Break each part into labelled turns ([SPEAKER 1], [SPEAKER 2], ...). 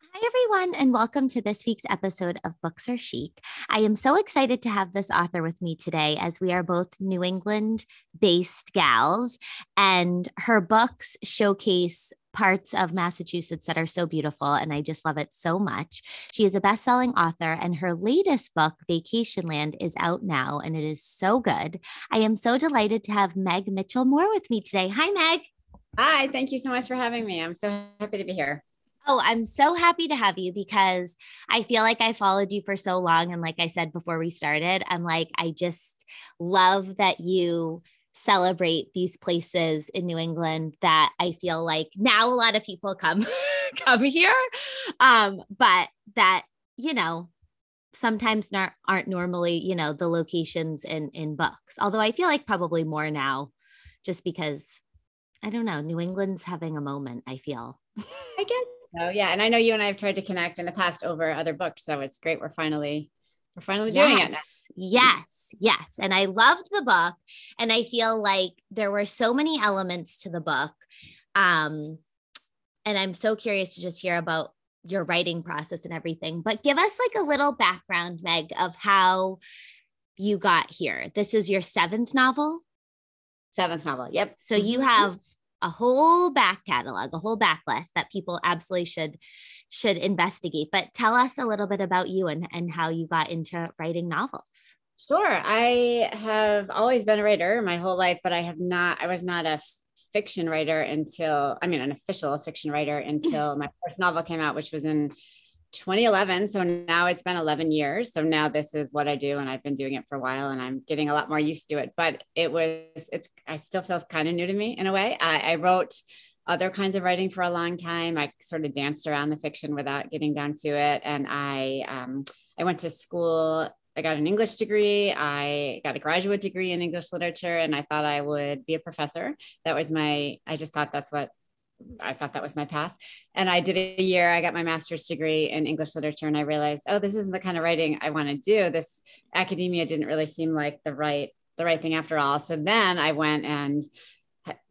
[SPEAKER 1] Hi, everyone, and welcome to this week's episode of Books Are Chic. I am so excited to have this author with me today as we are both New England based gals, and her books showcase parts of Massachusetts that are so beautiful, and I just love it so much. She is a best selling author, and her latest book, Vacationland, is out now, and it is so good. I am so delighted to have Meg Mitchell Moore with me today. Hi, Meg.
[SPEAKER 2] Hi, thank you so much for having me. I'm so happy to be here.
[SPEAKER 1] Oh, I'm so happy to have you because I feel like I followed you for so long. And like I said before we started, I'm like, I just love that you celebrate these places in New England that I feel like now a lot of people come come here. Um, but that, you know, sometimes not aren't normally, you know, the locations in in books. Although I feel like probably more now just because I don't know, New England's having a moment, I feel.
[SPEAKER 2] I guess so. Yeah. And I know you and I have tried to connect in the past over other books. So it's great. We're finally we're finally
[SPEAKER 1] yes,
[SPEAKER 2] doing it. Now.
[SPEAKER 1] Yes, yes. And I loved the book. And I feel like there were so many elements to the book. Um, and I'm so curious to just hear about your writing process and everything. But give us like a little background, Meg, of how you got here. This is your seventh novel.
[SPEAKER 2] Seventh novel. Yep.
[SPEAKER 1] So you mm-hmm. have a whole back catalog, a whole backlist that people absolutely should should investigate. But tell us a little bit about you and, and how you got into writing novels.
[SPEAKER 2] Sure. I have always been a writer my whole life, but I have not, I was not a fiction writer until, I mean, an official fiction writer until my first novel came out, which was in 2011. So now it's been 11 years. So now this is what I do. And I've been doing it for a while and I'm getting a lot more used to it. But it was, it's, I still feels kind of new to me in a way. I, I wrote other kinds of writing for a long time. I sort of danced around the fiction without getting down to it. And I, um, I went to school. I got an English degree. I got a graduate degree in English literature, and I thought I would be a professor. That was my. I just thought that's what I thought that was my path. And I did a year, I got my master's degree in English literature, and I realized, oh, this isn't the kind of writing I want to do. This academia didn't really seem like the right the right thing after all. So then I went and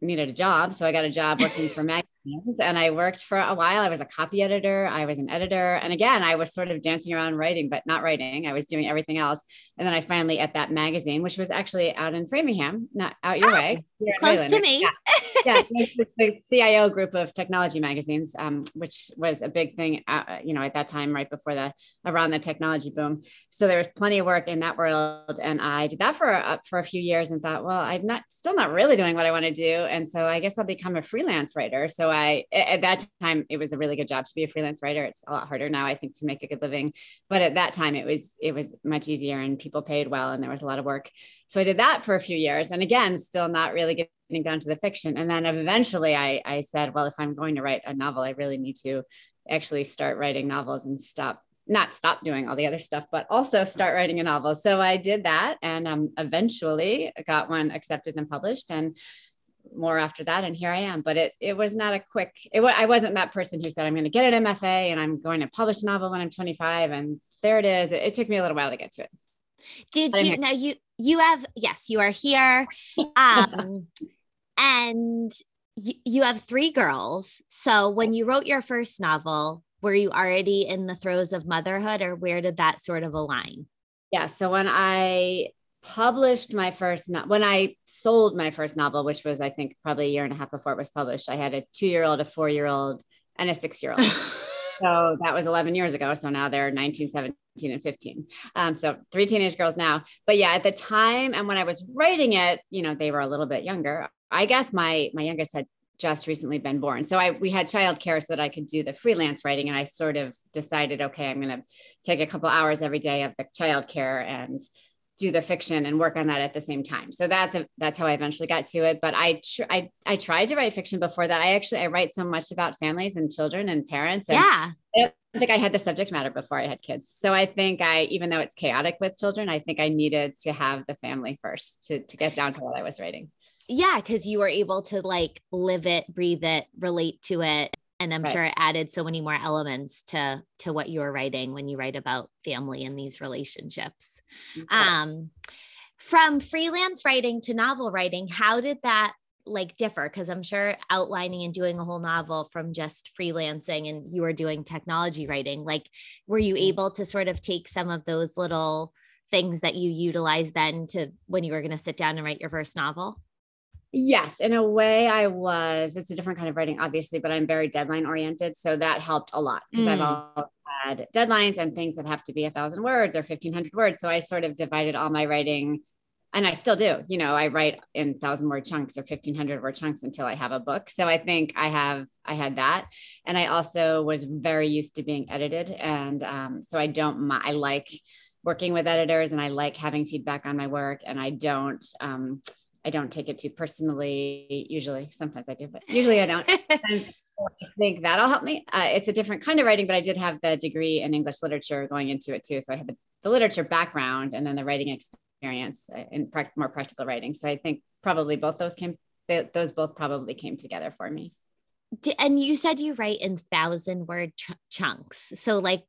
[SPEAKER 2] needed a job. So I got a job working for magazines and I worked for a while. I was a copy editor, I was an editor. And again, I was sort of dancing around writing, but not writing. I was doing everything else. And then I finally at that magazine, which was actually out in Framingham, not out your oh, way.
[SPEAKER 1] Close to me.
[SPEAKER 2] Yeah. yeah the CIO group of technology magazines, um, which was a big thing, uh, you know, at that time, right before the, around the technology boom. So there was plenty of work in that world. And I did that for, uh, for a few years and thought, well, I'm not, still not really doing what I want to do. And so I guess I'll become a freelance writer. So I, at that time, it was a really good job to be a freelance writer. It's a lot harder now, I think, to make a good living. But at that time, it was it was much easier, and people paid well, and there was a lot of work. So I did that for a few years, and again, still not really getting down to the fiction. And then eventually, I I said, well, if I'm going to write a novel, I really need to actually start writing novels and stop not stop doing all the other stuff, but also start writing a novel. So I did that and um, eventually got one accepted and published. And more after that and here i am. But it it was not a quick it i wasn't that person who said i'm going to get an mfa and i'm going to publish a novel when i'm 25 and there it is. It, it took me a little while to get to it.
[SPEAKER 1] Did you now you you have yes you are here. Um and you, you have three girls. So when you wrote your first novel were you already in the throes of motherhood or where did that sort of align?
[SPEAKER 2] Yeah so when i published my first no- when I sold my first novel, which was I think probably a year and a half before it was published. I had a two year old, a four year old, and a six year old. so that was 11 years ago. So now they're 19, 17, and 15. Um, so three teenage girls now. But yeah, at the time and when I was writing it, you know, they were a little bit younger. I guess my my youngest had just recently been born. So I we had childcare so that I could do the freelance writing. And I sort of decided, okay, I'm gonna take a couple hours every day of the childcare and do the fiction and work on that at the same time. So that's a, that's how I eventually got to it. But I, tr- I I tried to write fiction before that. I actually I write so much about families and children and parents. And
[SPEAKER 1] yeah.
[SPEAKER 2] I think I had the subject matter before I had kids. So I think I, even though it's chaotic with children, I think I needed to have the family first to to get down to what I was writing.
[SPEAKER 1] Yeah, because you were able to like live it, breathe it, relate to it and i'm right. sure it added so many more elements to to what you were writing when you write about family and these relationships okay. um from freelance writing to novel writing how did that like differ because i'm sure outlining and doing a whole novel from just freelancing and you were doing technology writing like were you mm-hmm. able to sort of take some of those little things that you utilize then to when you were going to sit down and write your first novel
[SPEAKER 2] Yes, in a way, I was. It's a different kind of writing, obviously, but I'm very deadline oriented. So that helped a lot because mm. I've all had deadlines and things that have to be a thousand words or 1500 words. So I sort of divided all my writing, and I still do. You know, I write in thousand word chunks or 1500 word chunks until I have a book. So I think I have, I had that. And I also was very used to being edited. And um, so I don't, I like working with editors and I like having feedback on my work. And I don't, um, I don't take it too personally. Usually, sometimes I do, but usually I don't. I think that'll help me. Uh, it's a different kind of writing, but I did have the degree in English literature going into it too. So I had the, the literature background and then the writing experience uh, in pra- more practical writing. So I think probably both those came, they, those both probably came together for me.
[SPEAKER 1] And you said you write in thousand word ch- chunks. So like,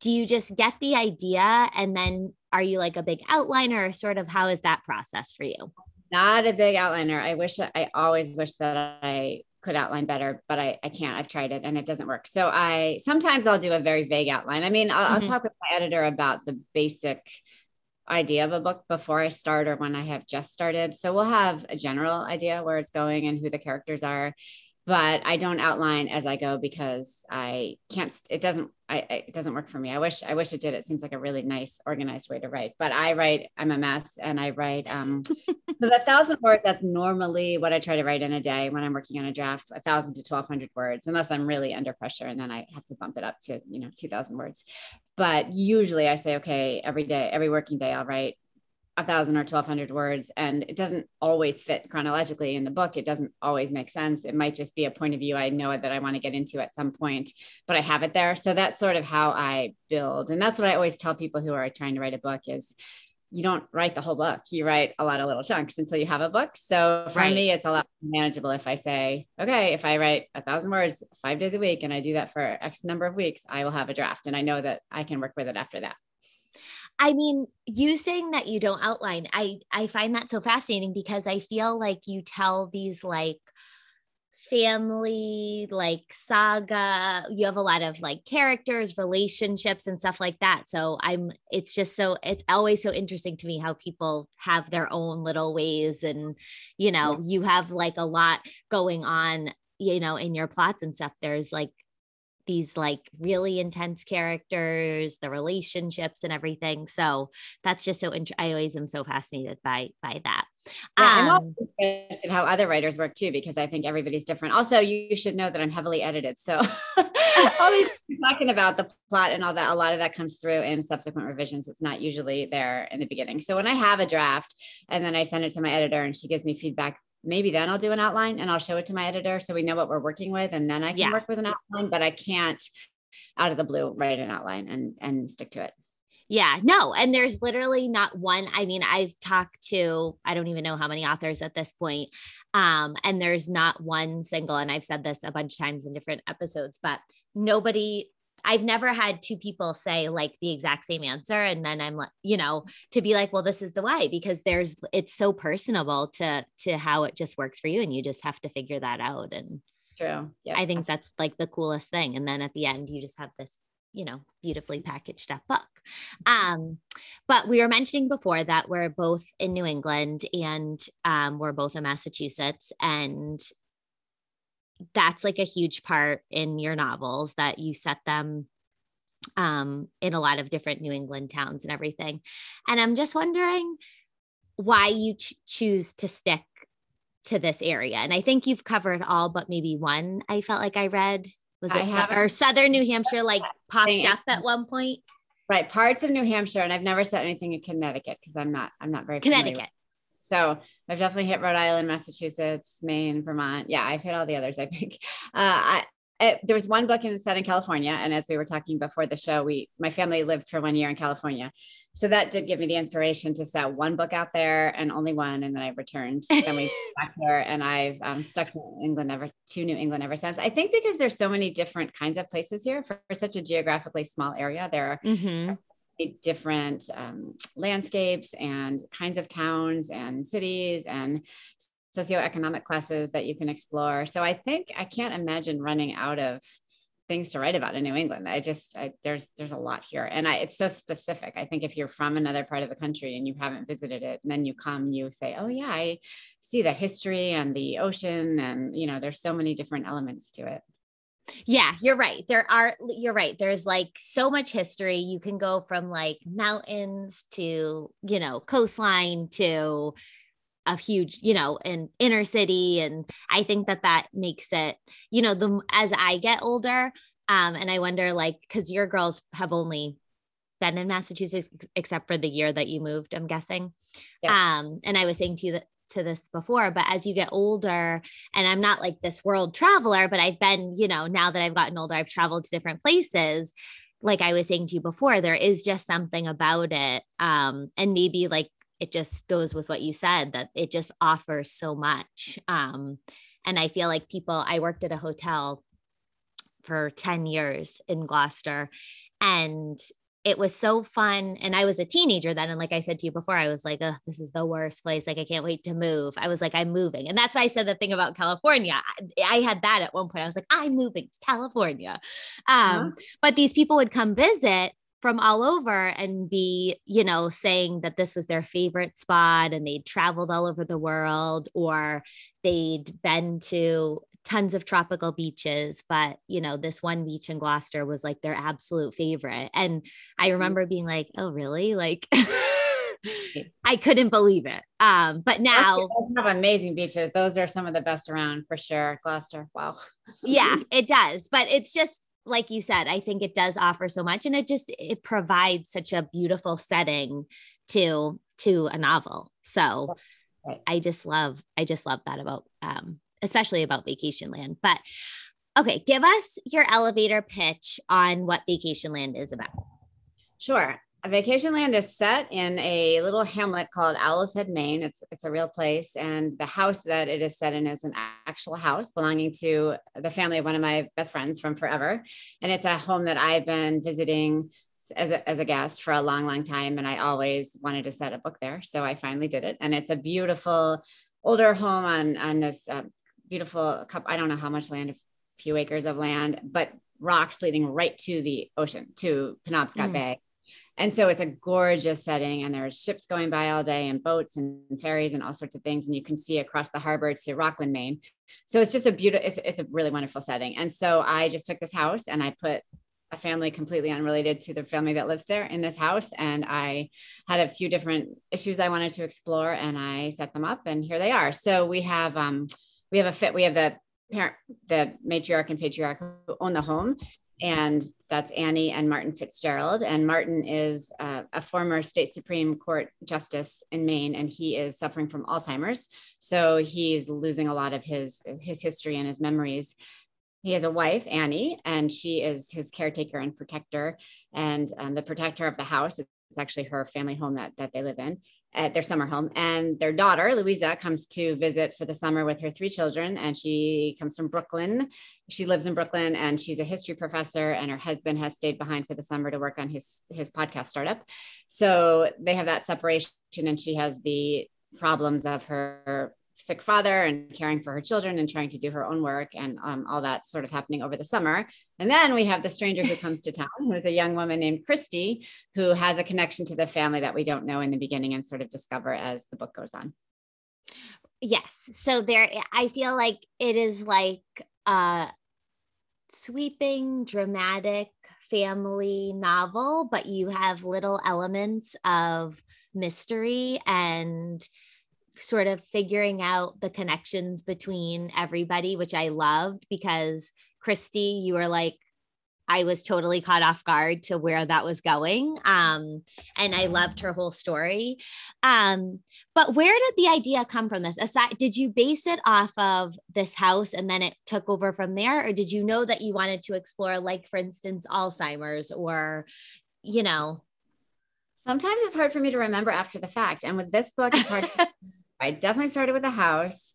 [SPEAKER 1] do you just get the idea and then are you like a big outliner or sort of how is that process for you?
[SPEAKER 2] Not a big outliner. I wish I always wish that I could outline better, but I, I can't. I've tried it and it doesn't work. So I sometimes I'll do a very vague outline. I mean, I'll, mm-hmm. I'll talk with my editor about the basic idea of a book before I start or when I have just started. So we'll have a general idea where it's going and who the characters are but I don't outline as I go because I can't. It doesn't. I, it doesn't work for me. I wish. I wish it did. It seems like a really nice, organized way to write. But I write. I'm a mess, and I write. Um, so the thousand words. That's normally what I try to write in a day when I'm working on a draft. A thousand to twelve hundred words, unless I'm really under pressure, and then I have to bump it up to you know two thousand words. But usually I say, okay, every day, every working day, I'll write a thousand or 1200 words and it doesn't always fit chronologically in the book. It doesn't always make sense. It might just be a point of view i know that i want to get into at some point but i have it there. So that's sort of how i build and that's what i always tell people who are trying to write a book is you don't write the whole book. You write a lot of little chunks until you have a book. So for right. me it's a lot manageable if i say okay if i write a thousand words five days a week and i do that for x number of weeks i will have a draft and i know that i can work with it after that
[SPEAKER 1] I mean, you saying that you don't outline, I I find that so fascinating because I feel like you tell these like family like saga you have a lot of like characters relationships and stuff like that so i'm it's just so it's always so interesting to me how people have their own little ways and you know yeah. you have like a lot going on you know in your plots and stuff there's like these like really intense characters the relationships and everything so that's just so int- i always am so fascinated by by that.
[SPEAKER 2] Yeah, um, and how other writers work too because i think everybody's different. Also you should know that i'm heavily edited so all these talking about the plot and all that a lot of that comes through in subsequent revisions. It's not usually there in the beginning. So when i have a draft and then i send it to my editor and she gives me feedback maybe then I'll do an outline and I'll show it to my editor so we know what we're working with and then I can yeah. work with an outline, but I can't out of the blue write an outline and and stick to it.
[SPEAKER 1] Yeah, no, and there's literally not one. I mean, I've talked to I don't even know how many authors at this point. Um and there's not one single and I've said this a bunch of times in different episodes, but nobody I've never had two people say like the exact same answer. And then I'm like, you know, to be like, well, this is the way because there's it's so personable to to how it just works for you. And you just have to figure that out. And
[SPEAKER 2] true.
[SPEAKER 1] Yeah. I think that's like the coolest thing. And then at the end, you just have this you know beautifully packaged up book um but we were mentioning before that we're both in new england and um we're both in massachusetts and that's like a huge part in your novels that you set them um, in a lot of different New England towns and everything. And I'm just wondering why you ch- choose to stick to this area. And I think you've covered all but maybe one. I felt like I read was it su- or Southern New Hampshire like popped up at one point.
[SPEAKER 2] Right, parts of New Hampshire, and I've never said anything in Connecticut because I'm not I'm not very
[SPEAKER 1] Connecticut.
[SPEAKER 2] So I've definitely hit Rhode Island, Massachusetts, Maine, Vermont. Yeah, I've hit all the others. I think. Uh, I, I, there was one book in Southern California, and as we were talking before the show, we my family lived for one year in California, so that did give me the inspiration to set one book out there and only one, and then I returned. then we back there, and I've um, stuck to England ever to New England ever since. I think because there's so many different kinds of places here for, for such a geographically small area. There are mm-hmm different um, landscapes and kinds of towns and cities and socioeconomic classes that you can explore. So I think I can't imagine running out of things to write about in New England. I just I, there's there's a lot here, and I, it's so specific. I think if you're from another part of the country and you haven't visited it, and then you come, you say, "Oh yeah, I see the history and the ocean, and you know, there's so many different elements to it."
[SPEAKER 1] Yeah, you're right. There are, you're right. There's like so much history. You can go from like mountains to, you know, coastline to a huge, you know, an inner city. And I think that that makes it, you know, the as I get older, um, and I wonder like, because your girls have only been in Massachusetts except for the year that you moved, I'm guessing. Yeah. Um, and I was saying to you that to this before, but as you get older, and I'm not like this world traveler, but I've been, you know, now that I've gotten older, I've traveled to different places. Like I was saying to you before, there is just something about it. Um, and maybe like it just goes with what you said that it just offers so much. Um, and I feel like people, I worked at a hotel for 10 years in Gloucester and it was so fun. And I was a teenager then. And like I said to you before, I was like, oh, this is the worst place. Like, I can't wait to move. I was like, I'm moving. And that's why I said the thing about California. I, I had that at one point. I was like, I'm moving to California. Um, But these people would come visit from all over and be, you know, saying that this was their favorite spot and they'd traveled all over the world or they'd been to tons of tropical beaches, but you know, this one beach in Gloucester was like their absolute favorite. And I mm-hmm. remember being like, oh, really? Like, I couldn't believe it. Um, but now
[SPEAKER 2] have amazing beaches. Those are some of the best around for sure. Gloucester. Wow.
[SPEAKER 1] yeah, it does. But it's just like you said, I think it does offer so much and it just it provides such a beautiful setting to to a novel. So right. I just love I just love that about um especially about Vacationland. But okay, give us your elevator pitch on what Vacationland is about.
[SPEAKER 2] Sure. A vacation land is set in a little hamlet called Owl's Head, Maine. It's it's a real place, and the house that it is set in is an actual house belonging to the family of one of my best friends from forever, and it's a home that I've been visiting as a, as a guest for a long, long time, and I always wanted to set a book there, so I finally did it, and it's a beautiful older home on on this uh, beautiful I don't know how much land, a few acres of land, but rocks leading right to the ocean, to Penobscot mm. Bay and so it's a gorgeous setting, and there's ships going by all day, and boats and ferries and all sorts of things. And you can see across the harbor to Rockland, Maine. So it's just a beautiful, it's, it's a really wonderful setting. And so I just took this house and I put a family completely unrelated to the family that lives there in this house. And I had a few different issues I wanted to explore, and I set them up, and here they are. So we have um, we have a fit. We have the parent, the matriarch and patriarch who own the home, and that's Annie and Martin Fitzgerald. And Martin is uh, a former state Supreme Court justice in Maine, and he is suffering from Alzheimer's. So he's losing a lot of his, his history and his memories. He has a wife, Annie, and she is his caretaker and protector, and um, the protector of the house. It's actually her family home that, that they live in at their summer home. And their daughter, Louisa, comes to visit for the summer with her three children. And she comes from Brooklyn. She lives in Brooklyn and she's a history professor. And her husband has stayed behind for the summer to work on his, his podcast startup. So they have that separation. And she has the problems of her sick father and caring for her children and trying to do her own work and um, all that sort of happening over the summer. And then we have the stranger who comes to town, is a young woman named Christy, who has a connection to the family that we don't know in the beginning and sort of discover as the book goes on.
[SPEAKER 1] Yes. So there, I feel like it is like a sweeping, dramatic family novel, but you have little elements of mystery and sort of figuring out the connections between everybody, which I loved because Christy, you were like, I was totally caught off guard to where that was going. Um, and I loved her whole story. Um, but where did the idea come from this? Aside, did you base it off of this house and then it took over from there? Or did you know that you wanted to explore, like, for instance, Alzheimer's or, you know?
[SPEAKER 2] Sometimes it's hard for me to remember after the fact. And with this book, it's hard I definitely started with a house.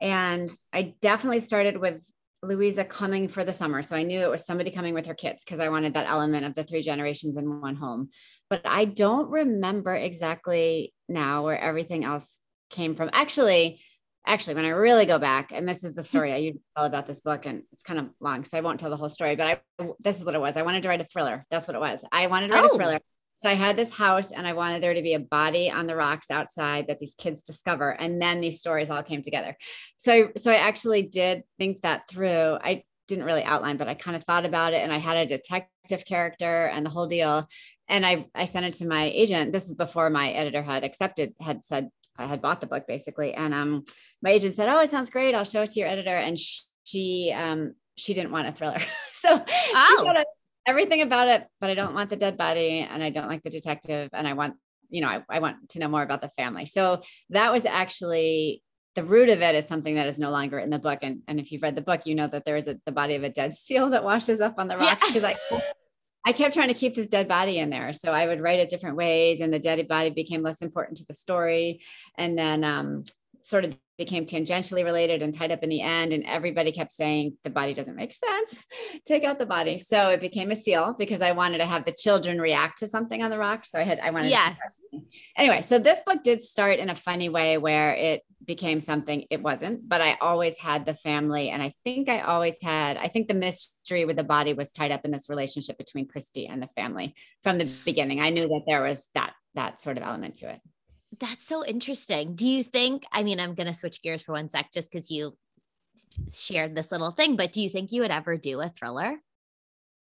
[SPEAKER 2] And I definitely started with Louisa coming for the summer. So I knew it was somebody coming with her kids because I wanted that element of the three generations in one home. But I don't remember exactly now where everything else came from. Actually, actually, when I really go back, and this is the story I used to tell about this book, and it's kind of long, so I won't tell the whole story, but I, this is what it was. I wanted to write a thriller. That's what it was. I wanted to write oh. a thriller. So I had this house and I wanted there to be a body on the rocks outside that these kids discover. And then these stories all came together. So, so I actually did think that through. I didn't really outline, but I kind of thought about it and I had a detective character and the whole deal. And I, I sent it to my agent. This is before my editor had accepted, had said, I had bought the book basically. And um, my agent said, Oh, it sounds great. I'll show it to your editor. And she, um, she didn't want a thriller. so oh. she everything about it, but I don't want the dead body and I don't like the detective. And I want, you know, I, I want to know more about the family. So that was actually the root of it is something that is no longer in the book. And, and if you've read the book, you know that there is a, the body of a dead seal that washes up on the rocks. Because yeah. I, I kept trying to keep this dead body in there. So I would write it different ways and the dead body became less important to the story. And then um, sort of became tangentially related and tied up in the end. And everybody kept saying the body doesn't make sense. Take out the body. So it became a seal because I wanted to have the children react to something on the rock. So I had I wanted
[SPEAKER 1] yes.
[SPEAKER 2] anyway, so this book did start in a funny way where it became something it wasn't, but I always had the family. And I think I always had, I think the mystery with the body was tied up in this relationship between Christy and the family from the beginning. I knew that there was that that sort of element to it.
[SPEAKER 1] That's so interesting. Do you think, I mean, I'm going to switch gears for one sec just because you shared this little thing, but do you think you would ever do a thriller?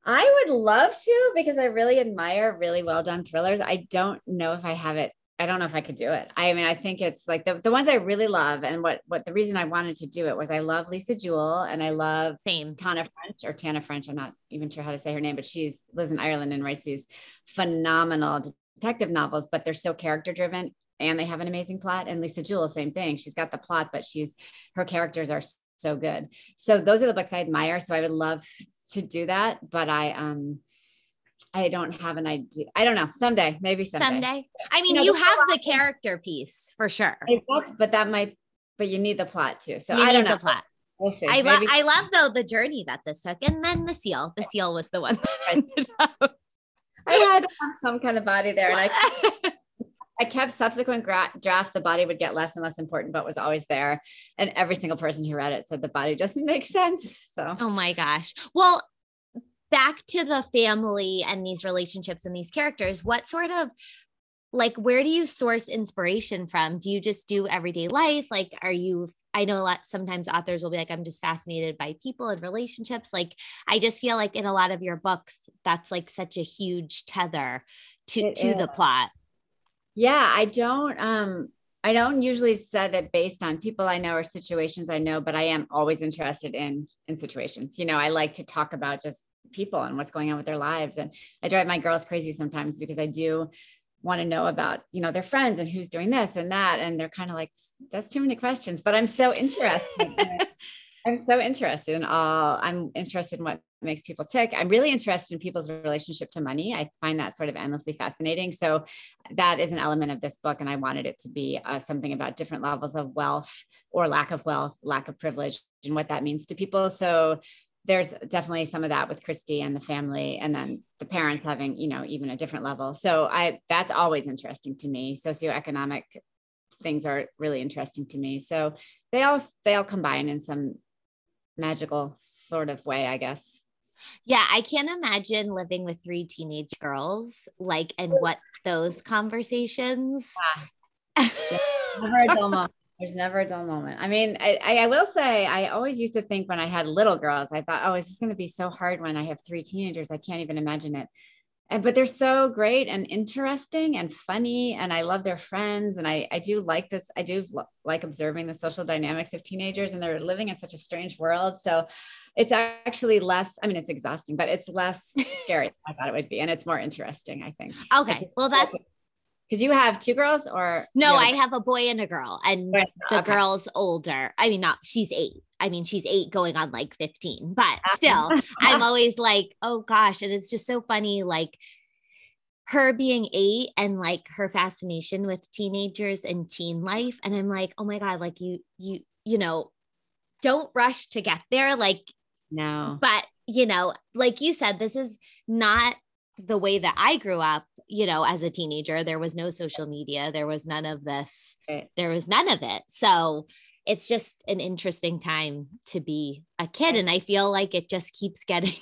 [SPEAKER 2] I would love to because I really admire really well done thrillers. I don't know if I have it. I don't know if I could do it. I mean, I think it's like the, the ones I really love. And what, what the reason I wanted to do it was I love Lisa Jewell and I love
[SPEAKER 1] Same.
[SPEAKER 2] Tana French or Tana French. I'm not even sure how to say her name, but she's lives in Ireland and writes these phenomenal detective novels, but they're so character driven and they have an amazing plot. And Lisa Jewell, same thing. She's got the plot, but she's her characters are so good. So those are the books I admire. So I would love to do that, but I um I don't have an idea. I don't know. Someday, maybe someday.
[SPEAKER 1] Someday. I mean, you, know, you have the character piece for sure.
[SPEAKER 2] But that might. But you need the plot too. So you I don't know. The plot.
[SPEAKER 1] We'll see. I love. I love though the journey that this took, and then the seal. The seal was the one. that ended up.
[SPEAKER 2] I had to have some kind of body there, and I I kept subsequent gra- drafts. The body would get less and less important, but was always there. And every single person who read it said the body doesn't make sense. So,
[SPEAKER 1] oh my gosh. Well, back to the family and these relationships and these characters. What sort of like where do you source inspiration from? Do you just do everyday life? Like, are you? I know a lot. Sometimes authors will be like, "I'm just fascinated by people and relationships." Like, I just feel like in a lot of your books, that's like such a huge tether to it to is. the plot.
[SPEAKER 2] Yeah, I don't um I don't usually set it based on people I know or situations I know, but I am always interested in in situations. You know, I like to talk about just people and what's going on with their lives and I drive my girls crazy sometimes because I do want to know about, you know, their friends and who's doing this and that and they're kind of like that's too many questions, but I'm so interested. I'm so interested in all. I'm interested in what makes people tick. I'm really interested in people's relationship to money. I find that sort of endlessly fascinating. So that is an element of this book, and I wanted it to be uh, something about different levels of wealth or lack of wealth, lack of privilege, and what that means to people. So there's definitely some of that with Christy and the family, and then the parents having, you know, even a different level. So I that's always interesting to me. Socioeconomic things are really interesting to me. So they all they all combine in some magical sort of way, I guess.
[SPEAKER 1] Yeah, I can't imagine living with three teenage girls, like, and what those conversations.
[SPEAKER 2] Yeah. never a dull moment. There's never a dull moment. I mean, I, I will say, I always used to think when I had little girls, I thought, oh, is this going to be so hard when I have three teenagers? I can't even imagine it and but they're so great and interesting and funny and i love their friends and i i do like this i do like observing the social dynamics of teenagers and they're living in such a strange world. So it's actually less i mean it's exhausting but it's less scary i thought it would be and it's more interesting i think.
[SPEAKER 1] Okay well that's
[SPEAKER 2] because you have two girls or
[SPEAKER 1] no i have a boy and a girl and the okay. girl's older i mean not she's eight i mean she's eight going on like 15 but still i'm always like oh gosh and it's just so funny like her being eight and like her fascination with teenagers and teen life and i'm like oh my god like you you you know don't rush to get there like
[SPEAKER 2] no.
[SPEAKER 1] but you know like you said this is not the way that I grew up, you know, as a teenager, there was no social media, there was none of this, right. there was none of it. So, it's just an interesting time to be a kid. And I feel like it just keeps getting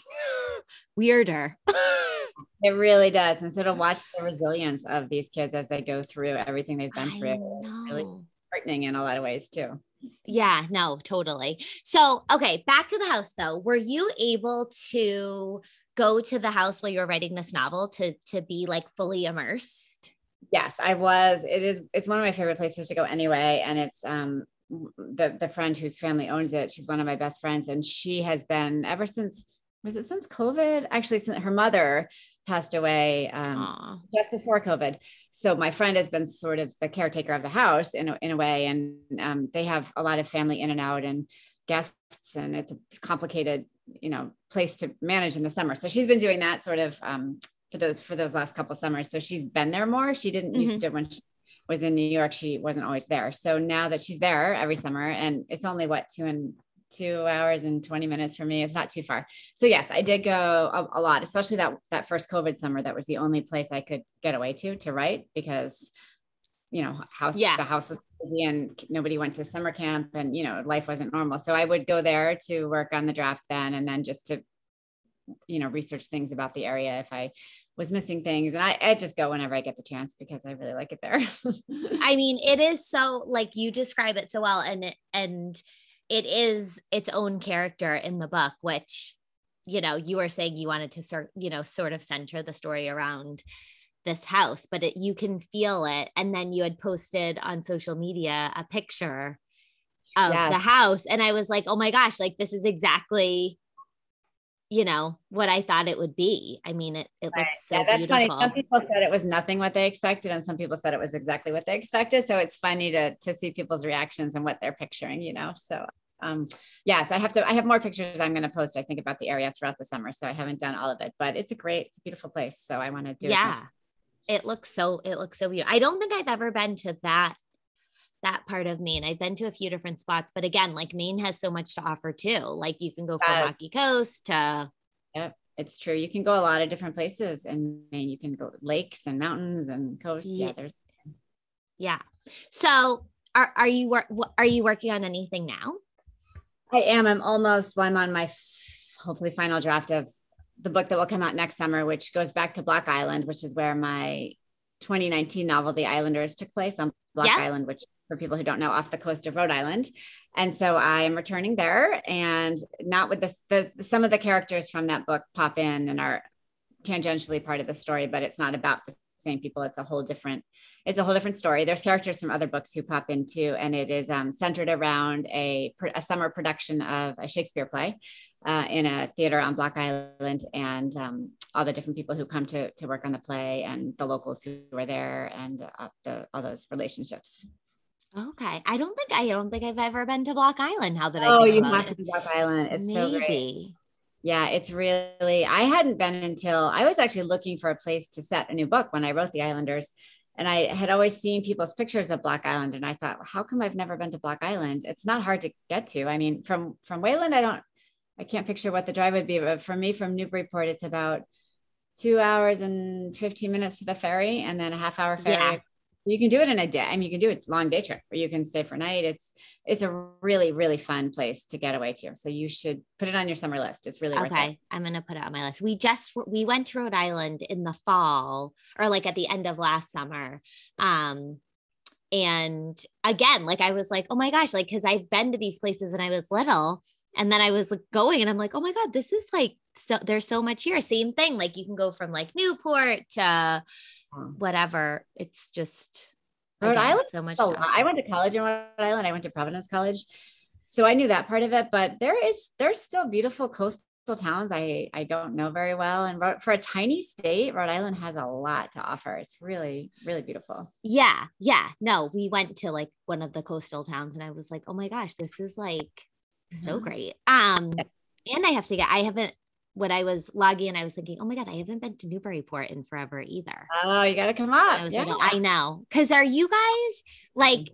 [SPEAKER 1] weirder.
[SPEAKER 2] it really does. And so to watch the resilience of these kids as they go through everything they've been through, really heartening in a lot of ways too.
[SPEAKER 1] Yeah, no, totally. So, okay, back to the house though. Were you able to go to the house while you were writing this novel to to be like fully immersed?
[SPEAKER 2] Yes, I was. It is it's one of my favorite places to go anyway and it's um the the friend whose family owns it. She's one of my best friends and she has been ever since was it since COVID? Actually, since her mother passed away um, just before COVID. So my friend has been sort of the caretaker of the house in a, in a way, and um, they have a lot of family in and out and guests, and it's a complicated, you know, place to manage in the summer. So she's been doing that sort of um, for those for those last couple summers. So she's been there more. She didn't mm-hmm. used to when she was in New York. She wasn't always there. So now that she's there every summer, and it's only what two and two hours and 20 minutes for me. It's not too far. So yes, I did go a, a, lot, especially that, that first COVID summer. That was the only place I could get away to, to write because, you know, house, yeah. the house was busy and nobody went to summer camp and, you know, life wasn't normal. So I would go there to work on the draft then, and then just to, you know, research things about the area if I was missing things. And I, I just go whenever I get the chance because I really like it there.
[SPEAKER 1] I mean, it is so like you describe it so well. And, and, it is its own character in the book, which, you know, you were saying you wanted to sort, you know, sort of center the story around this house, but it, you can feel it. And then you had posted on social media a picture of yes. the house. And I was like, oh my gosh, like this is exactly you know what I thought it would be. I mean, it it right. looks so yeah, that's beautiful.
[SPEAKER 2] funny. Some people said it was nothing what they expected, and some people said it was exactly what they expected. So it's funny to to see people's reactions and what they're picturing. You know, so um, yes, I have to. I have more pictures I'm going to post. I think about the area throughout the summer, so I haven't done all of it, but it's a great, it's a beautiful place. So I want to do. It.
[SPEAKER 1] Yeah, it looks so. It looks so beautiful. I don't think I've ever been to that that part of Maine. I've been to a few different spots, but again, like Maine has so much to offer too. Like you can go from uh, Rocky Coast to.
[SPEAKER 2] Yep, it's true. You can go a lot of different places in Maine. You can go lakes and mountains and coast. Yeah, yeah there's.
[SPEAKER 1] Yeah. So are are you are you working on anything now?
[SPEAKER 2] I am. I'm almost. Well, I'm on my hopefully final draft of the book that will come out next summer, which goes back to Block Island, which is where my 2019 novel, The Islanders, took place on Block yeah. Island, which for people who don't know, off the coast of Rhode Island. And so I am returning there, and not with this. The some of the characters from that book pop in and are tangentially part of the story, but it's not about the same people. It's a whole different, it's a whole different story. There's characters from other books who pop in too, and it is um, centered around a, a summer production of a Shakespeare play uh, in a theater on Block Island, and um, all the different people who come to to work on the play, and the locals who are there, and uh, the, all those relationships.
[SPEAKER 1] Okay, I don't think I don't think I've ever been to Block Island. How that
[SPEAKER 2] I oh, you have to be Block Island. It's Maybe. so great. Yeah, it's really, I hadn't been until I was actually looking for a place to set a new book when I wrote The Islanders. And I had always seen people's pictures of Block Island. And I thought, well, how come I've never been to Block Island? It's not hard to get to. I mean, from from Wayland, I don't, I can't picture what the drive would be. But for me, from Newburyport, it's about two hours and 15 minutes to the ferry and then a half hour ferry yeah you can do it in a day. I mean, you can do a long day trip or you can stay for night. It's it's a really, really fun place to get away to. So you should put it on your summer list. It's really okay.
[SPEAKER 1] I'm gonna put it on my list. We just we went to Rhode Island in the fall or like at the end of last summer. Um and again, like I was like, oh my gosh, like because I've been to these places when I was little. And then I was like going and I'm like, oh my God, this is like so there's so much here. Same thing. Like you can go from like Newport to whatever. It's just
[SPEAKER 2] Rhode again, Island. So much. I went to college in Rhode Island. I went to Providence College, so I knew that part of it. But there is there's still beautiful coastal towns I I don't know very well, and for a tiny state, Rhode Island has a lot to offer. It's really really beautiful.
[SPEAKER 1] Yeah, yeah. No, we went to like one of the coastal towns, and I was like, oh my gosh, this is like mm-hmm. so great. Um, and I have to get. I haven't when I was logging and I was thinking, oh my God, I haven't been to Newburyport in forever either.
[SPEAKER 2] Oh, you got to come up.
[SPEAKER 1] I yeah. thinking, I know. Cause are you guys like,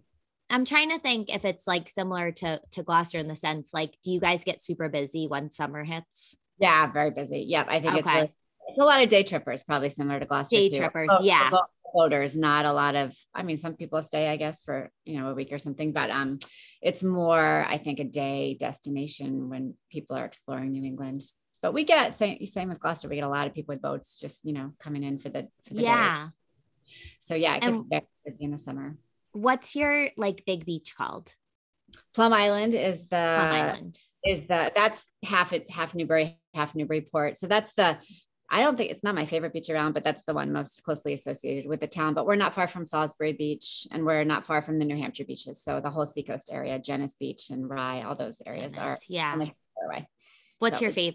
[SPEAKER 1] I'm trying to think if it's like similar to, to Gloucester in the sense, like, do you guys get super busy when summer hits?
[SPEAKER 2] Yeah, very busy. Yep. I think okay. it's really, it's a lot of day trippers, probably similar to Gloucester.
[SPEAKER 1] Day too. trippers, both, yeah.
[SPEAKER 2] Floaters, not a lot of, I mean, some people stay, I guess, for, you know, a week or something, but um, it's more, I think, a day destination when people are exploring New England. But we get same same with Gloucester. We get a lot of people with boats just, you know, coming in for the, for the
[SPEAKER 1] yeah.
[SPEAKER 2] Day. So yeah, it gets
[SPEAKER 1] And-
[SPEAKER 2] very busy in the summer.
[SPEAKER 1] What's your like big beach called?
[SPEAKER 2] Plum Island is the
[SPEAKER 1] Plum Island.
[SPEAKER 2] is the that's half it half Newbury, half Newburyport. So that's the I don't think it's not my favorite beach around, but that's the one most closely associated with the town. But we're not far from Salisbury Beach and we're not far from the New Hampshire beaches. So the whole seacoast area, Jenness Beach and Rye, all those areas are
[SPEAKER 1] yeah.
[SPEAKER 2] on the far.
[SPEAKER 1] What's
[SPEAKER 2] so
[SPEAKER 1] your
[SPEAKER 2] it's-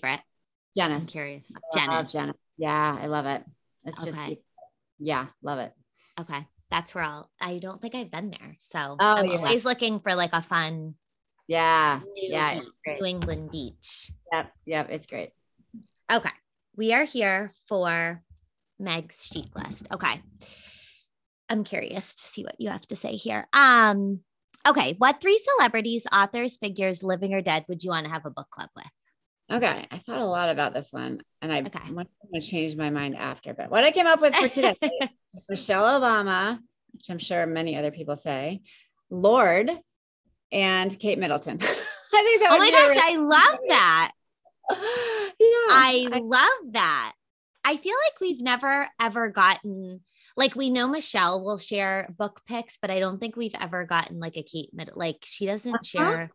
[SPEAKER 1] favorite? I'm curious.
[SPEAKER 2] I love
[SPEAKER 1] Jenness.
[SPEAKER 2] Jenness. Yeah, I love it. It's just yeah, love it.
[SPEAKER 1] Okay. That's where I'll I don't think I've been there. So
[SPEAKER 2] Oh,
[SPEAKER 1] I'm
[SPEAKER 2] yeah.
[SPEAKER 1] always looking for like a fun
[SPEAKER 2] Yeah.
[SPEAKER 1] new
[SPEAKER 2] Yeah,
[SPEAKER 1] beach. New England beach.
[SPEAKER 2] Yep, yep, it's great.
[SPEAKER 1] Okay. We are here for Meg's cheat list. Okay. I'm curious to see what you have to say here. Um, okay. What three celebrities, authors, figures, living or dead, would you want to have a book club with?
[SPEAKER 2] Okay, I thought a lot about this one, and I,
[SPEAKER 1] Okay.
[SPEAKER 2] I'm going to change my mind after. But what I came up with for today: Michelle Obama, which I'm sure many other people say, Lorde, and Kate Middleton. I think that.
[SPEAKER 1] oh my gosh,
[SPEAKER 2] really-
[SPEAKER 1] I love that.
[SPEAKER 2] yeah,
[SPEAKER 1] I love that. I feel like we've never ever gotten like we know Michelle will share book picks, but I don't think we've ever gotten like a Kate Mid like she doesn't
[SPEAKER 2] Uh-huh.
[SPEAKER 1] share.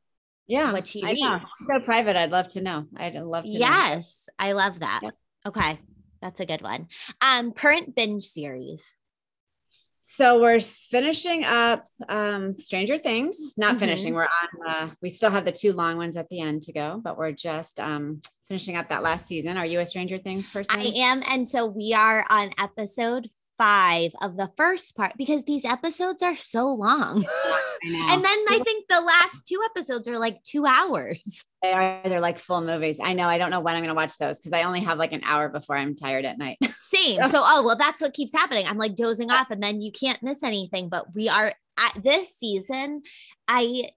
[SPEAKER 2] Yeah.
[SPEAKER 1] what she
[SPEAKER 2] I know.
[SPEAKER 1] reads.
[SPEAKER 2] Go private. I'd love to know. I'd love to. know.
[SPEAKER 1] Yes, I love that.
[SPEAKER 2] Yep.
[SPEAKER 1] Okay, that's a good one. Um, current binge series.
[SPEAKER 2] So we're finishing up um, Stranger Things. Not
[SPEAKER 1] Mhm.
[SPEAKER 2] finishing. We're on. Uh, we still have the two long ones at the end to go, but we're just um, finishing up that last season. Are you a Stranger Things person?
[SPEAKER 1] I am, and so we are on episode five of the first part because these episodes are so long.
[SPEAKER 2] I know.
[SPEAKER 1] And then I think the last two episodes are like two hours.
[SPEAKER 2] they are. They're like full movies. I know. I don't know when I'm going to watch those because I only have like an hour before I'm tired at night.
[SPEAKER 1] Same. So, oh, well, that's what keeps happening. I'm like dozing off, and then you can't miss anything. But we are at this season. I,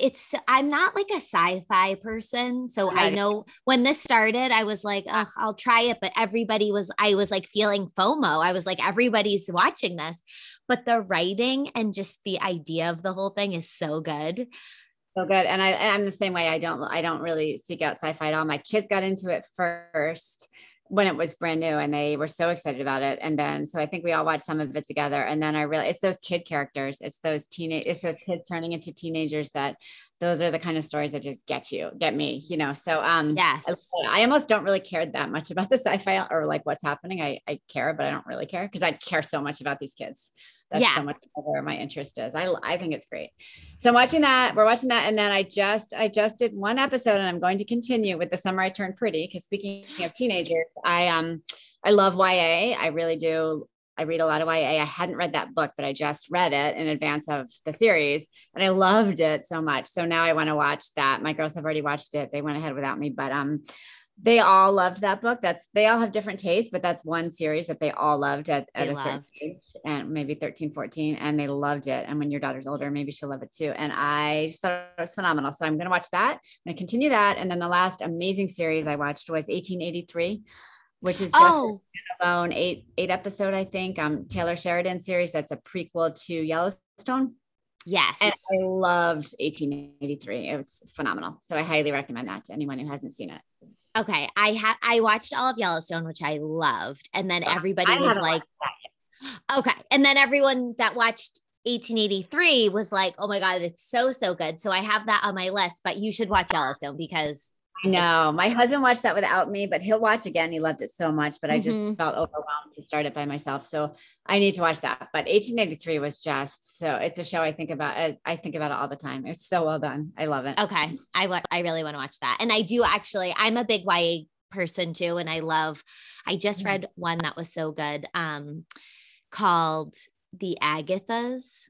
[SPEAKER 1] it's, I'm not like a sci fi person. So I know when this started, I was like, Ugh, I'll try it. But everybody was, I was like feeling FOMO. I was like, everybody's watching this. But the writing and just the idea of the whole thing is so good.
[SPEAKER 2] so good. And I, I'm the same way. I don't. I don't really seek out sci-fi at all. My kids got into it first when it was brand new, and they were so excited about it. And then, so I think we all watched some of it together. And then I really, it's those kid characters. It's those teenage. It's those kids turning into teenagers that. Those are the kind of stories that just get you, get me. You know. So um.
[SPEAKER 1] Yes.
[SPEAKER 2] I, I almost don't really care that much about the sci-fi or like what's happening. I, I care, but I don't really care because I care so much about these kids. That's
[SPEAKER 1] Yeah.
[SPEAKER 2] so much where my interest is. I, I think it's great. So I'm watching that. We're watching that. And then I just, I just did one episode and I'm going to continue with the summer I turned pretty. Cause speaking of teenagers, I, um, I love YA. I really do. I read a lot of YA. I hadn't read that book, but I just read it in advance of the series and I loved it so much. So now I want to watch that. My girls have already watched it. They went ahead without me, but, um, they all loved that book. That's they all have different tastes, but that's one series that they all loved at, at
[SPEAKER 1] They
[SPEAKER 2] a certain
[SPEAKER 1] loved.
[SPEAKER 2] age and maybe 13, 14, and they loved it. And when your daughter's older, maybe she'll love it too. And I just thought it was phenomenal. So I'm going to watch that. I'm going to continue that. And then the last amazing series I watched was 1883, which is just
[SPEAKER 1] Oh,
[SPEAKER 2] alone eight eight episode, I think. Um, Taylor Sheridan series that's a prequel to Yellowstone.
[SPEAKER 1] yes.
[SPEAKER 2] And I loved 1883. It's phenomenal. So I highly recommend that to anyone who hasn't seen it.
[SPEAKER 1] Okay, I had I watched all of Yellowstone, which I loved, and then everybody
[SPEAKER 2] I
[SPEAKER 1] was like, okay, and then everyone that watched 1883 was like, oh my god, it's so so good. So I have that on my list, but you should watch Yellowstone because
[SPEAKER 2] I know my husband watched that without me, but he'll watch again. He loved it so much, but I just
[SPEAKER 1] Mhm.
[SPEAKER 2] felt overwhelmed to start it by myself. So I need to watch that. But 1883 was just so it's a show I think about. I, I think about it all the time. It's so well done. I love it.
[SPEAKER 1] okay, I wa- I really want to watch that, and I do actually. I'm a big YA person too, and I love. I just
[SPEAKER 2] Mhm.
[SPEAKER 1] read one that was so good, um, called The Agathas.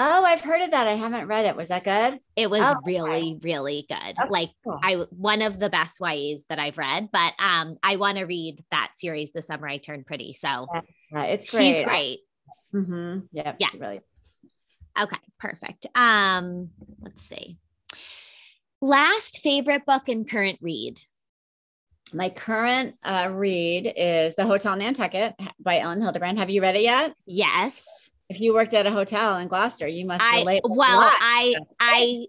[SPEAKER 2] Oh, I've heard of that. I haven't read it. Was that good?
[SPEAKER 1] It was
[SPEAKER 2] Oh, okay.
[SPEAKER 1] really, really good.
[SPEAKER 2] Okay,
[SPEAKER 1] like
[SPEAKER 2] cool.
[SPEAKER 1] I one of the best YAs that I've read, but um I want to read that series the summer I turned pretty. So
[SPEAKER 2] Yeah, it's great.
[SPEAKER 1] she's great.
[SPEAKER 2] Mm-hmm. Yep.
[SPEAKER 1] Yeah.
[SPEAKER 2] She really.
[SPEAKER 1] Okay, perfect. Um let's see. Last favorite book and current read.
[SPEAKER 2] my current uh, read is The Hotel Nantucket by Elin Hilderbrand. Have you read it yet?
[SPEAKER 1] Yes.
[SPEAKER 2] If you worked at a hotel in Gloucester, you must
[SPEAKER 1] I
[SPEAKER 2] relate.
[SPEAKER 1] well, I I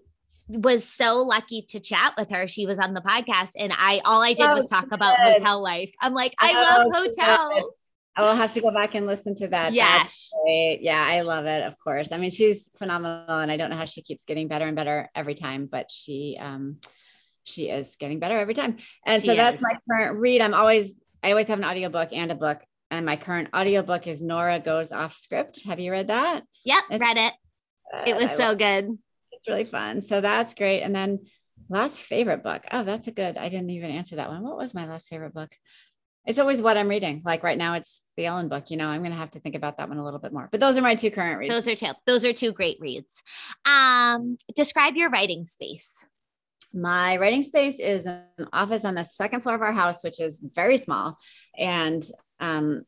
[SPEAKER 1] was so lucky to chat with her. She was on the podcast and I all I did
[SPEAKER 2] Oh,
[SPEAKER 1] was talk
[SPEAKER 2] good.
[SPEAKER 1] about hotel life. I'm like, I
[SPEAKER 2] Oh,
[SPEAKER 1] love
[SPEAKER 2] good.
[SPEAKER 1] hotel.
[SPEAKER 2] I will have to go back and listen to that.
[SPEAKER 1] Yes.
[SPEAKER 2] Yeah, I love it. Of course. I mean, she's phenomenal, and I don't know how she keeps getting better and better every time, but she um she is getting better every time. And so that's
[SPEAKER 1] is.
[SPEAKER 2] my current read. I'm always I always have an audiobook and a book. And my current audiobook is Nora Goes Off Script. Have you read that?
[SPEAKER 1] Yep,
[SPEAKER 2] It's-
[SPEAKER 1] read it. It was
[SPEAKER 2] I
[SPEAKER 1] so good.
[SPEAKER 2] it's really fun. So that's great. And then last favorite book. Oh, that's a good. I didn't even answer that one. What was my last favorite book? It's always what I'm reading. Like right now, it's the Elin book. You know, I'm going to have to think about that one a little bit more. But those are my two current reads.
[SPEAKER 1] Those are two. Those are two great reads. Um, describe your writing space.
[SPEAKER 2] My writing space is an office on the second floor of our house, which is very small. And um,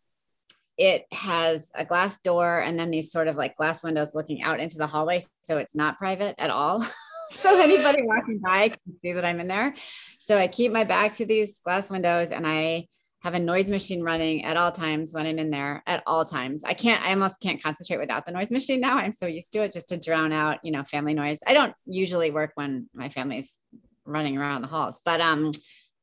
[SPEAKER 2] it has a glass door and then these sort of like glass windows looking out into the hallway. So it's not private at all. so anybody walking by can see that I'm in there. So I keep my back to these glass windows and I have a noise machine running at all times when I'm in there at all times. I can't, I almost can't concentrate without the noise machine now. I'm so used to it just to drown out, you know, family noise. I don't usually work when my family's running around the halls, but um,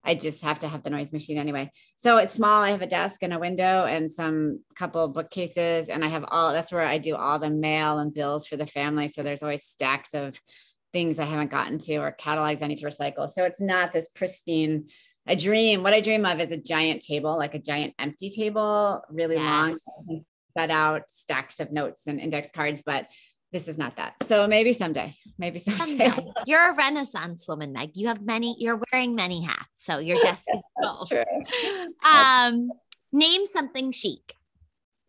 [SPEAKER 2] I just have to have the noise machine anyway. So it's small. I have a desk and a window and some couple of bookcases, and I have all that's where I do all the mail and bills for the family. So there's always stacks of things I haven't gotten to or catalogs I need to recycle. So it's not this pristine. I dream. What I dream of is a giant table, like a giant empty table, really long, set out stacks of notes and index cards, but this is not that. So maybe someday, maybe someday.
[SPEAKER 1] Someday. You're a renaissance woman, Meg. You have many, you're wearing many hats. So your desk is full.
[SPEAKER 2] True.
[SPEAKER 1] Um, name something chic.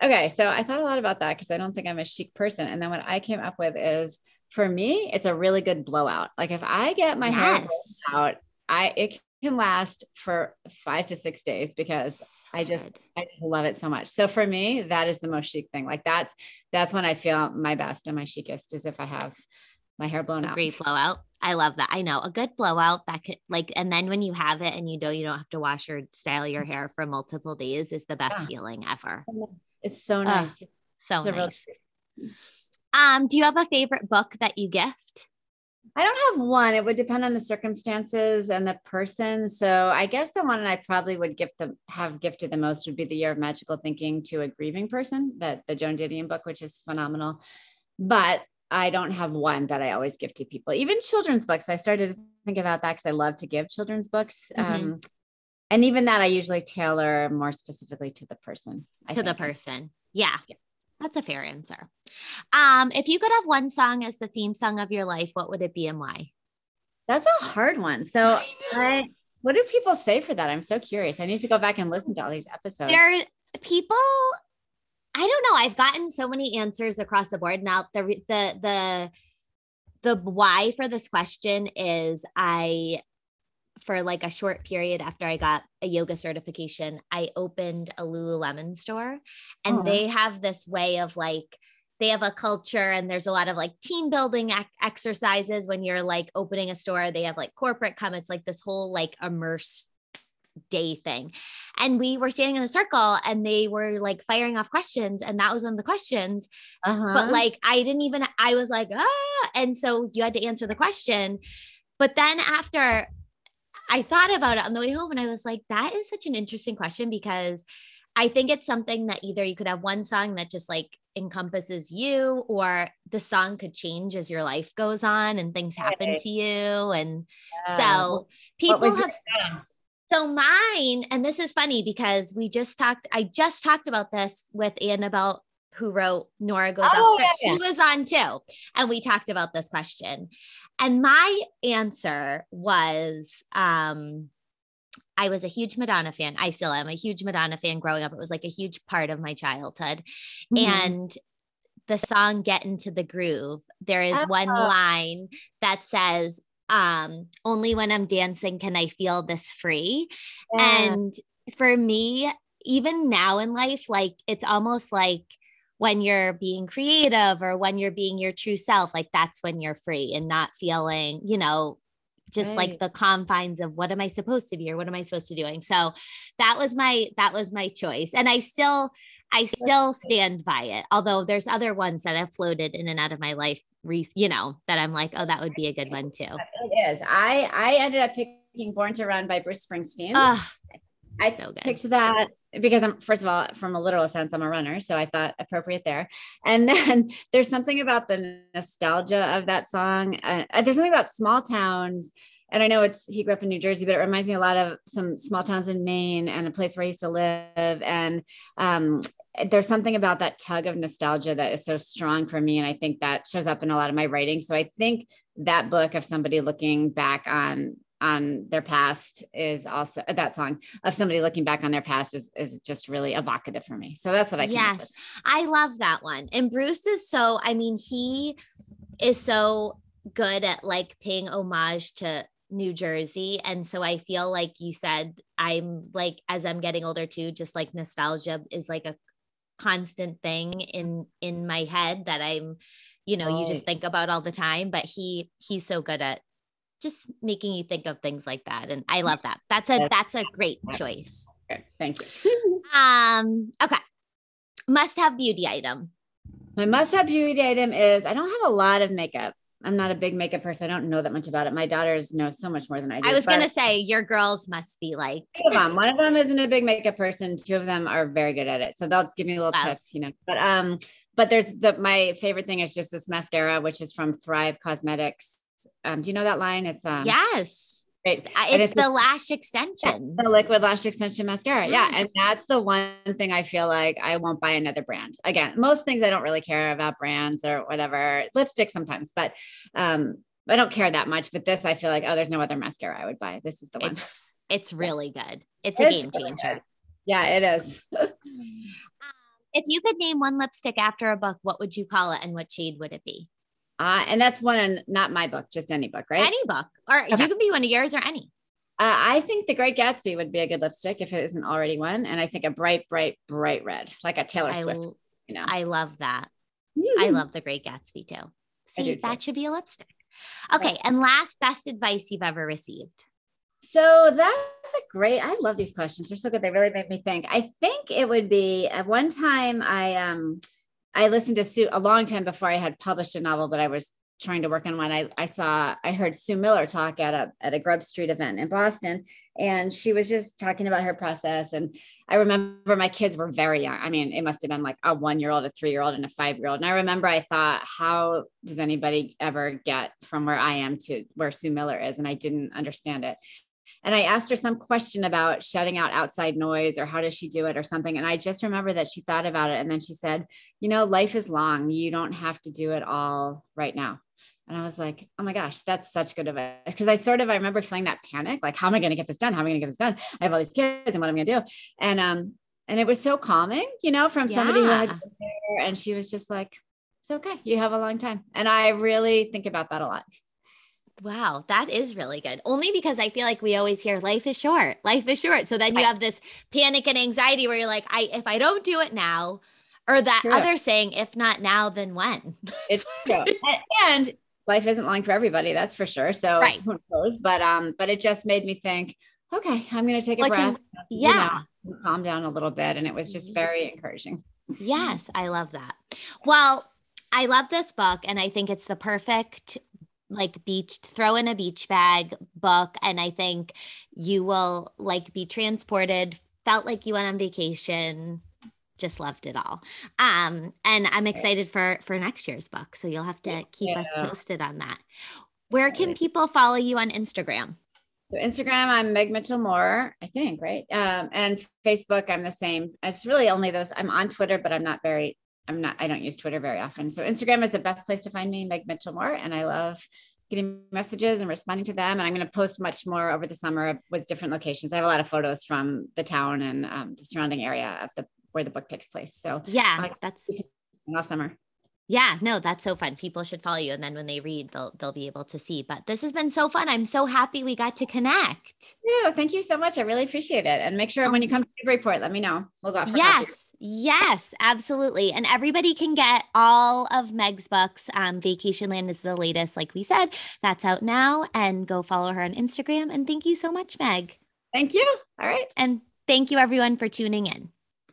[SPEAKER 2] Okay, so I thought a lot about that because I don't think I'm a chic person. And then what I came up with is for me, it's a really good blowout. Like if I get my hair
[SPEAKER 1] Yes.
[SPEAKER 2] blown out, I it can last for five to six days because
[SPEAKER 1] So
[SPEAKER 2] I just-
[SPEAKER 1] good.
[SPEAKER 2] I just love it so much. So for me, that is the most chic thing. Like that's that's when I feel my best and my chicest is if I have my hair blown out.
[SPEAKER 1] great blowout. I love that. I know a good blowout that could like, and then when you have it and you know you don't have to wash or style your hair for multiple days is the best
[SPEAKER 2] Yeah.
[SPEAKER 1] feeling ever.
[SPEAKER 2] It's so nice.
[SPEAKER 1] So
[SPEAKER 2] It's a real
[SPEAKER 1] nice. Um, do you have a favorite book that you gift?
[SPEAKER 2] I don't have one. It would depend on the circumstances and the person. So I guess the one I probably would gift them have gifted the most would be the Year of Magical Thinking to a grieving person, that the Joan Didion book, which is phenomenal. But I don't have one that I always give to people. Even children's books. I started to think about that because I love to give children's books.
[SPEAKER 1] Mhm.
[SPEAKER 2] Um, and even that I usually tailor more specifically to the person. I
[SPEAKER 1] to the person. Yeah.
[SPEAKER 2] Yeah.
[SPEAKER 1] That's a fair answer. Um, if you could have one song as the theme song of your life, what would it be and why?
[SPEAKER 2] That's a hard one. So I, what do people say for that? I'm so curious. I need to go back and listen to all these episodes.
[SPEAKER 1] There people I don't know. I've gotten so many answers across the board. Now the the the the why for this question is I for like a short period after I got a yoga certification, I opened a Lululemon store and
[SPEAKER 2] Aw.
[SPEAKER 1] they have this way of like they have a culture and there's a lot of like team building ac- exercises when you're like opening a store. They have like corporate come. It's like this whole like immerse day thing. And we were standing in a circle and they were like firing off questions. And that was one of the questions.
[SPEAKER 2] Uh-huh.
[SPEAKER 1] But like I didn't even, I was like, ah. And so you had to answer the question. But then after I thought about it on the way home and I was like, that is such an interesting question because I think it's something that either you could have one song that just like encompasses you or the song could change as your life goes on and things happen to you. And
[SPEAKER 2] Yeah.
[SPEAKER 1] so people have so mine, and this is funny because we just talked, I just talked about this with Annabel, who wrote Nora Goes
[SPEAKER 2] Oh,
[SPEAKER 1] Off Script.
[SPEAKER 2] yeah,
[SPEAKER 1] She was on too. And we talked about this question. And my answer was um I was a huge Madonna fan. I still am a huge Madonna fan growing up. It was like a huge part of my childhood.
[SPEAKER 2] Mhm.
[SPEAKER 1] And the song Get Into the Groove, there is one
[SPEAKER 2] Oh.
[SPEAKER 1] line that says, um, only when I'm dancing can I feel this free.
[SPEAKER 2] Yeah.
[SPEAKER 1] And for me, even now in life, like it's almost like when you're being creative or when you're being your true self, like that's when you're free and not feeling, you know, just right. like the confines of what am I supposed to be or what am I supposed to doing. So that was my that was my choice. And I still I still stand by it. Although there's other ones that have floated in and out of my life, you know, that I'm like, oh, that would be a good one too.
[SPEAKER 2] It is. I I ended up picking Born to Run by Bruce Springsteen. Uh, I so picked that because I'm first of all, from a literal sense, I'm a runner, so I thought appropriate there. And then there's something about the nostalgia of that song. Uh, there's something about small towns, and I know it's he grew up in New Jersey, but it reminds me a lot of some small towns in Maine and a place where I used to live. And um, there's something about that tug of nostalgia that is so strong for me, and I think that shows up in a lot of my writing. So I think that book of somebody looking back on on their past is also that song of somebody looking back on their past is, is just really evocative for me. So that's what I
[SPEAKER 1] yes, I love that one. And Bruce is so, I mean, he is so good at like paying homage to New Jersey. And so I feel like you said, I'm like, as I'm getting older too, just like nostalgia is like a constant thing in in my head that I'm, you know, right. you just think about all the time. But he he's so good at just making you think of things like that. And I love that. That's a that's a great choice.
[SPEAKER 2] Okay, thank you.
[SPEAKER 1] um, okay. Must have beauty item.
[SPEAKER 2] My must have beauty item is I don't have a lot of makeup. I'm not a big makeup person. I don't know that much about it. My daughters know so much more than I do.
[SPEAKER 1] I was going to say your girls must be like
[SPEAKER 2] One of them isn't a big makeup person. Two of them are very good at it. So they'll give me little wow. tips, you know. But um but there's the my favorite thing is just this mascara which is from Thrive Causemetics um, do you know that line? It's um,
[SPEAKER 1] yes. It's, it's the lash extension.
[SPEAKER 2] The liquid lash extension mascara. Yes. Yeah. And that's the one thing I feel like I won't buy another brand. Again, most things I don't really care about brands or whatever. Lipstick sometimes, but um, I don't care that much. But this I feel like, oh, there's no other mascara I would buy. This is the one.
[SPEAKER 1] It's, it's really good. It's a game changer.
[SPEAKER 2] Yeah, it is.
[SPEAKER 1] if you could name one lipstick after a book, what would you call it and what shade would it be?
[SPEAKER 2] Uh, and that's one in not my book, just any book, right?
[SPEAKER 1] Any book, or okay. you could be one of yours or any.
[SPEAKER 2] Uh, I think the Great Gatsby would be a good lipstick if it isn't already one, and I think a bright, bright, bright red, like a Taylor I, Swift. You know,
[SPEAKER 1] I love that. Mm. I love the Great Gatsby too. See, that too. should be a lipstick. Okay, and last best advice you've ever received.
[SPEAKER 2] So that's a great. I love these questions. They're so good. They really make me think. I think it would be at one time I um I listened to Sue a long time before I had published a novel, but I was trying to work on one. I, I saw, I heard Sue Miller talk at a, at a Grub Street event in Boston, and she was just talking about her process. And I remember my kids were very young. I mean, it must have been like a one year old, a three year old, and a five year old. And I remember I thought, how does anybody ever get from where I am to where Sue Miller is? And I didn't understand it. And I asked her some question about shutting out outside noise or how does she do it or something. And I just remember that she thought about it. And then she said, you know, life is long. You don't have to do it all right now. And I was like, oh my gosh, that's such good advice. Because I sort of, I remember feeling that panic, like, how am I going to get this done? How am I going to get this done? I have all these kids and what am I going to do? And, um, and it was so calming, you know, from somebody yeah. who had been there. And she was just like, it's okay. You have a long time. And I really think about that a lot.
[SPEAKER 1] Wow, that is really good. Only because I feel like we always hear life is short. Life is short. So then you have this panic and anxiety where you're like, I if I don't do it now, or that true. other saying, if not now, then when?
[SPEAKER 2] It's true. and life isn't long for everybody, that's for sure. So right. who knows? But um, but it just made me think, okay, I'm gonna take a like breath.
[SPEAKER 1] yeah.
[SPEAKER 2] You know, calm down a little bit. And it was just mm-hmm. very encouraging.
[SPEAKER 1] Yes, I love that. Well, I love this book and I think it's the perfect like beach throw in a beach bag book and i think you will like be transported felt like you went on vacation just loved it all um and i'm excited for for next year's book so you'll have to keep yeah. us posted on that where can people follow you on instagram
[SPEAKER 2] so Instagram, I'm Meg Mitchell Moore, I think, right? Um, and Facebook, I'm the same. It's really only those. I'm on Twitter, but I'm not very I'm not, I don't use Twitter very often. So Instagram is the best place to find me, Meg Mitchell Moore. And I love getting messages and responding to them. And I'm going to post much more over the summer with different locations. I have a lot of photos from the town and um, the surrounding area of the where the book takes place. So
[SPEAKER 1] yeah, uh, that's
[SPEAKER 2] all summer.
[SPEAKER 1] Yeah, no, that's so fun. People should follow you, and then when they read, they'll they'll be able to see. But this has been so fun. I'm so happy we got to connect.
[SPEAKER 2] Yeah, thank you so much. I really appreciate it. And make sure when you come to the report, let me know. We'll go.
[SPEAKER 1] yes, yes, absolutely. And everybody can get all of Meg's books. Um, Vacationland is the latest, like we said. That's out now, and go follow her on Instagram. And thank you so much, Meg.
[SPEAKER 2] Thank you. All right.
[SPEAKER 1] And thank you everyone for tuning in.